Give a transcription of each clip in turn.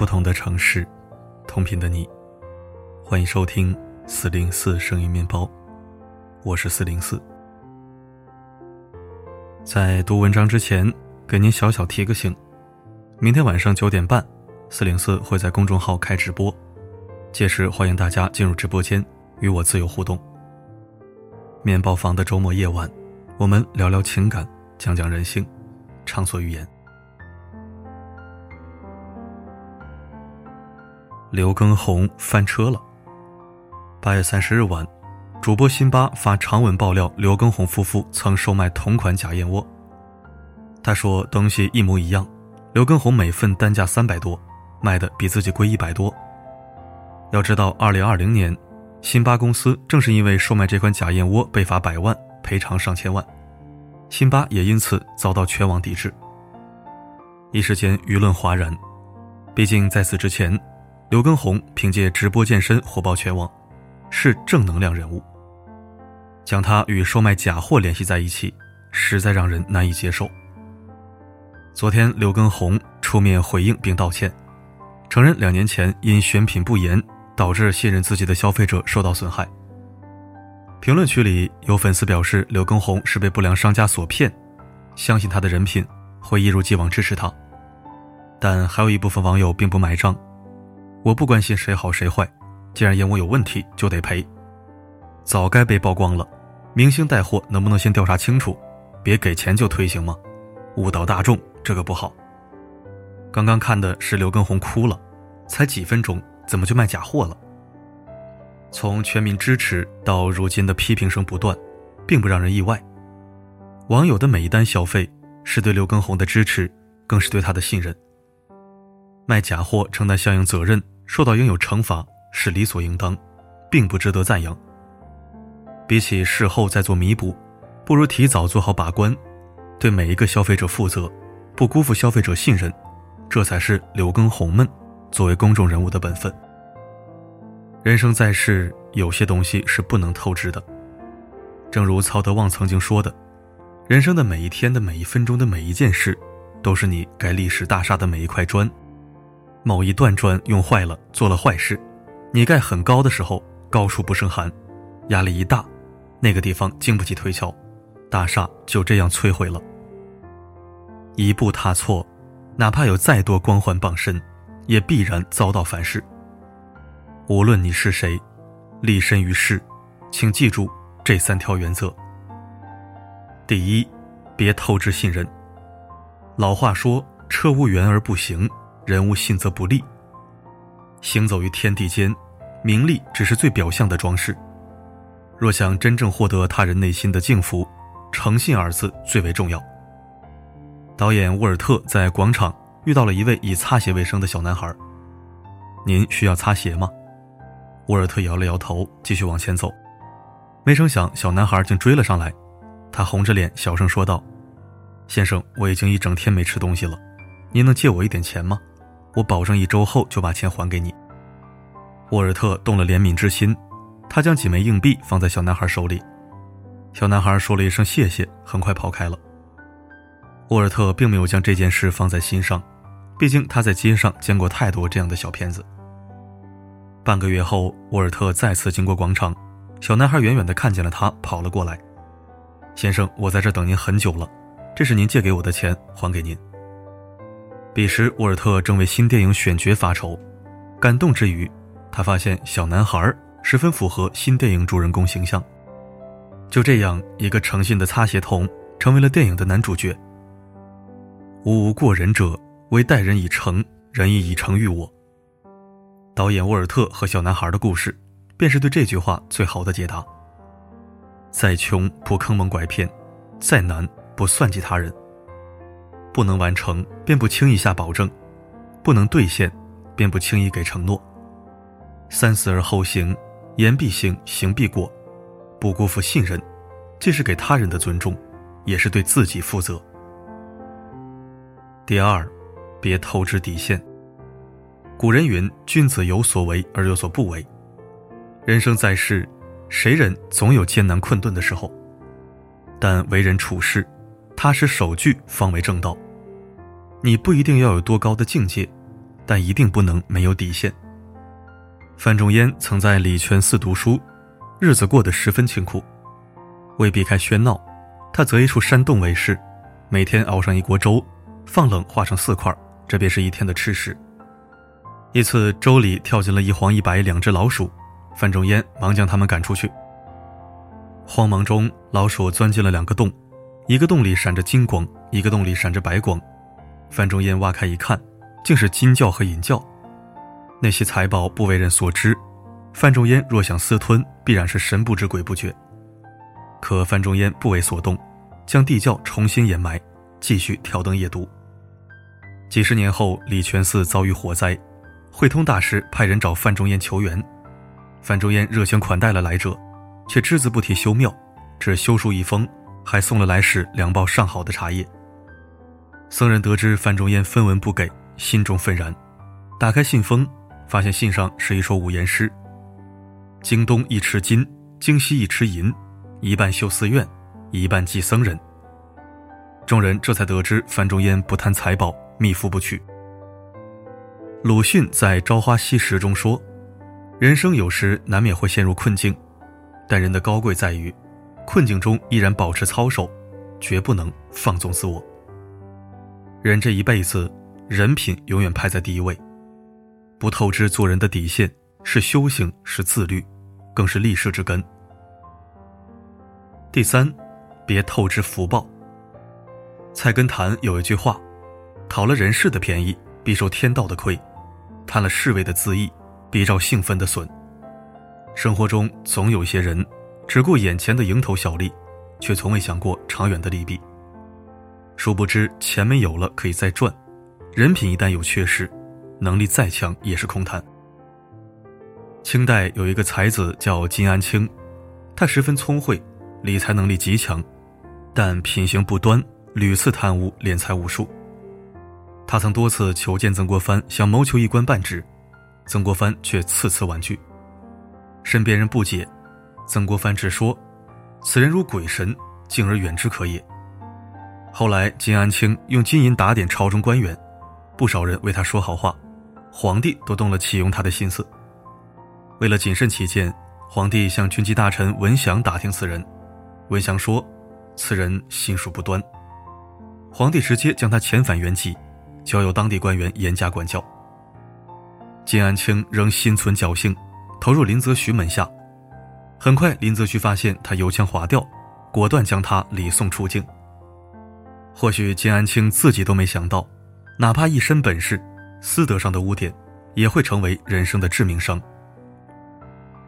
不同的城市，同频的你，欢迎收听四零四声音面包，我是四零四。在读文章之前，给您小小提个醒：明天晚上九点半，四零四会在公众号开直播，届时欢迎大家进入直播间与我自由互动。面包房的周末夜晚，我们聊聊情感，讲讲人性，畅所欲言。刘畊宏翻车了。八月三十日晚，主播辛巴发长文爆料刘畊宏夫妇曾售卖同款假燕窝。他说东西一模一样，刘畊宏每份单价三百多，卖的比自己贵一百多。要知道，二零二零年，辛巴公司正是因为售卖这款假燕窝被罚百万，赔偿上千万，辛巴也因此遭到全网抵制。一时间舆论哗然，毕竟在此之前。刘畊宏凭借直播健身火爆全网，是正能量人物。将他与售卖假货联系在一起，实在让人难以接受。昨天，刘畊宏出面回应并道歉，承认两年前因选品不严，导致信任自己的消费者受到损害。评论区里有粉丝表示，刘畊宏是被不良商家所骗，相信他的人品，会一如既往支持他。但还有一部分网友并不买账。我不关心谁好谁坏，既然燕窝有问题，就得赔。早该被曝光了。明星带货能不能先调查清楚，别给钱就推行吗？误导大众，这个不好。刚刚看的是刘畊宏哭了，才几分钟，怎么就卖假货了？从全民支持到如今的批评声不断，并不让人意外。网友的每一单消费，是对刘畊宏的支持，更是对他的信任。卖假货承担相应责任，受到应有惩罚是理所应当，并不值得赞扬。比起事后再做弥补，不如提早做好把关，对每一个消费者负责，不辜负消费者信任，这才是刘畊宏们作为公众人物的本分。人生在世，有些东西是不能透支的。正如曹德旺曾经说的：“人生的每一天的每一分钟的每一件事，都是你盖历史大厦的每一块砖。”某一段砖用坏了，做了坏事，你盖很高的时候，高处不胜寒，压力一大，那个地方经不起推敲，大厦就这样摧毁了。一步踏错，哪怕有再多光环傍身，也必然遭到反噬。无论你是谁，立身于世，请记住这三条原则。第一，别透支信任。老话说：“车无缘而不行。”人无信则不立。行走于天地间，名利只是最表象的装饰。若想真正获得他人内心的敬服，诚信二字最为重要。导演沃尔特在广场遇到了一位以擦鞋为生的小男孩。您需要擦鞋吗？沃尔特摇了摇头，继续往前走。没成想，小男孩竟追了上来。他红着脸小声说道：“先生，我已经一整天没吃东西了，您能借我一点钱吗？”我保证一周后就把钱还给你。沃尔特动了怜悯之心，他将几枚硬币放在小男孩手里。小男孩说了一声谢谢，很快跑开了。沃尔特并没有将这件事放在心上，毕竟他在街上见过太多这样的小骗子。半个月后，沃尔特再次经过广场，小男孩远远地看见了他，跑了过来：“先生，我在这等您很久了，这是您借给我的钱，还给您。”彼时，沃尔特正为新电影选角发愁，感动之余，他发现小男孩十分符合新电影主人公形象。就这样，一个诚信的擦鞋童成为了电影的男主角。无无过人者，唯待人以诚，人亦以诚遇我。导演沃尔特和小男孩的故事，便是对这句话最好的解答。再穷不坑蒙拐骗，再难不算计他人。不能完成，便不轻易下保证；不能兑现，便不轻易给承诺。三思而后行，言必行，行必果。不辜负信任，既是给他人的尊重，也是对自己负责。第二，别透支底线。古人云：“君子有所为而有所不为。”人生在世，谁人总有艰难困顿的时候，但为人处事。踏实守矩方为正道。你不一定要有多高的境界，但一定不能没有底线。范仲淹曾在礼泉寺读书，日子过得十分清苦。为避开喧闹，他择一处山洞为室，每天熬上一锅粥，放冷化成四块，这便是一天的吃食。一次，粥里跳进了一黄一白两只老鼠，范仲淹忙将它们赶出去。慌忙中，老鼠钻进了两个洞，一个洞里闪着金光，一个洞里闪着白光。范仲淹挖开一看，竟是金窖和银窖。那些财宝不为人所知，范仲淹若想私吞，必然是神不知鬼不觉。可范仲淹不为所动，将地窖重新掩埋，继续挑灯夜读。几十年后，礼泉寺遭遇火灾，慧通大师派人找范仲淹求援，范仲淹热情款待了来者，却只字不提修庙，只修书一封，还送了来使两包上好的茶叶。僧人得知范仲淹分文不给，心中愤然，打开信封。发现信上是一首五言诗：“京东一池金，京西一池银，一半修寺院，一半祭僧人。”众人这才得知范仲淹不贪财宝，密富不取。鲁迅在《朝花夕拾》中说：“人生有时难免会陷入困境，但人的高贵在于，困境中依然保持操守，绝不能放纵自我。人这一辈子，人品永远排在第一位。”不透支做人的底线，是修行，是自律，更是立世之根。第三，别透支福报。菜根谭有一句话：“讨了人世的便宜，必受天道的亏；贪了世位的恣意，必遭性分的损。”生活中总有些人，只顾眼前的蝇头小利，却从未想过长远的利弊。殊不知，钱没有了可以再赚，人品一旦有缺失。能力再强也是空谈。清代有一个才子叫金安清，他十分聪慧，理财能力极强，但品行不端，屡次贪污敛财无数。他曾多次求见曾国藩，想谋求一官半职，曾国藩却次次婉拒。身边人不解，曾国藩只说：“此人如鬼神，敬而远之可也。”后来金安清用金银打点朝中官员，不少人为他说好话。皇帝都动了启用他的心思。为了谨慎起见，皇帝向军机大臣文祥打听此人。文祥说，此人心术不端。皇帝直接将他遣返原籍，交由当地官员严加管教。金安清仍心存侥幸，投入林则徐门下。很快，林则徐发现他油腔滑调，果断将他礼送出境。或许金安清自己都没想到，哪怕一身本事。私德上的污点，也会成为人生的致命伤。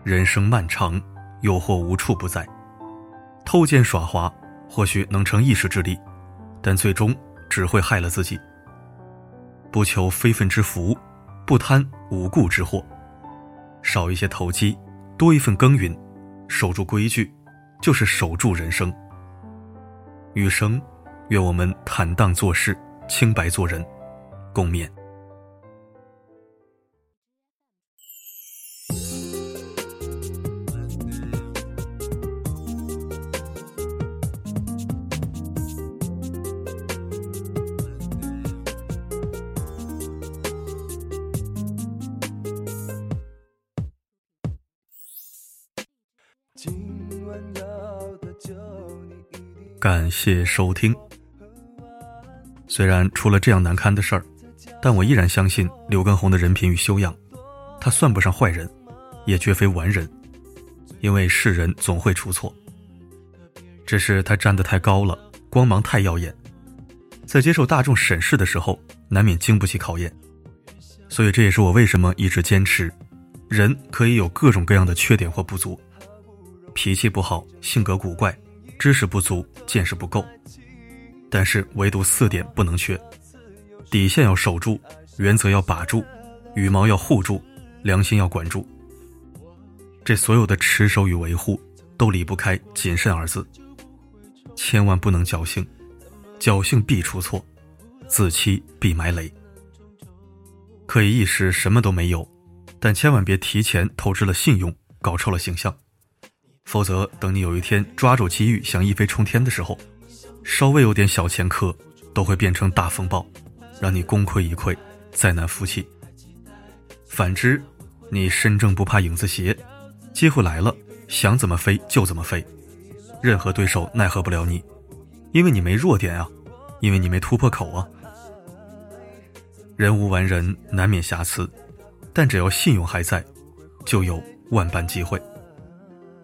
人生漫长，诱惑无处不在，偷奸耍滑或许能成一时之力，但最终只会害了自己。不求非分之福，不贪无故之祸，少一些投机，多一份耕耘，守住规矩，就是守住人生。余生，愿我们坦荡做事，清白做人，共勉。感谢收听。虽然出了这样难堪的事儿，但我依然相信刘畊宏的人品与修养。他算不上坏人，也绝非完人，因为世人总会出错。只是他站得太高了，光芒太耀眼，在接受大众审视的时候，难免经不起考验。所以这也是我为什么一直坚持：人可以有各种各样的缺点或不足，脾气不好，性格古怪。知识不足，见识不够，但是唯独四点不能缺：底线要守住，原则要把住，羽毛要护住，良心要管住。这所有的持守与维护，都离不开谨慎二字。千万不能侥幸，侥幸必出错，自欺必埋雷。可以一时什么都没有，但千万别提前透支了信用，搞臭了形象。否则，等你有一天抓住机遇想一飞冲天的时候，稍微有点小前科，都会变成大风暴，让你功亏一篑，再难复起。反之，你身正不怕影子斜，机会来了，想怎么飞就怎么飞，任何对手奈何不了你，因为你没弱点啊，因为你没突破口啊。人无完人，难免瑕疵，但只要信用还在，就有万般机会。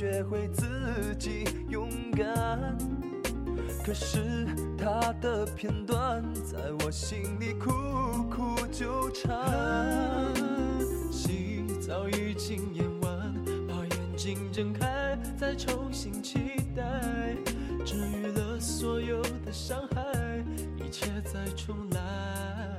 学会自己勇敢可是他的片段在我心里苦苦纠缠，戏早已经演完，把眼睛睁开，再重新期待，治愈了所有的伤害，一切再重来。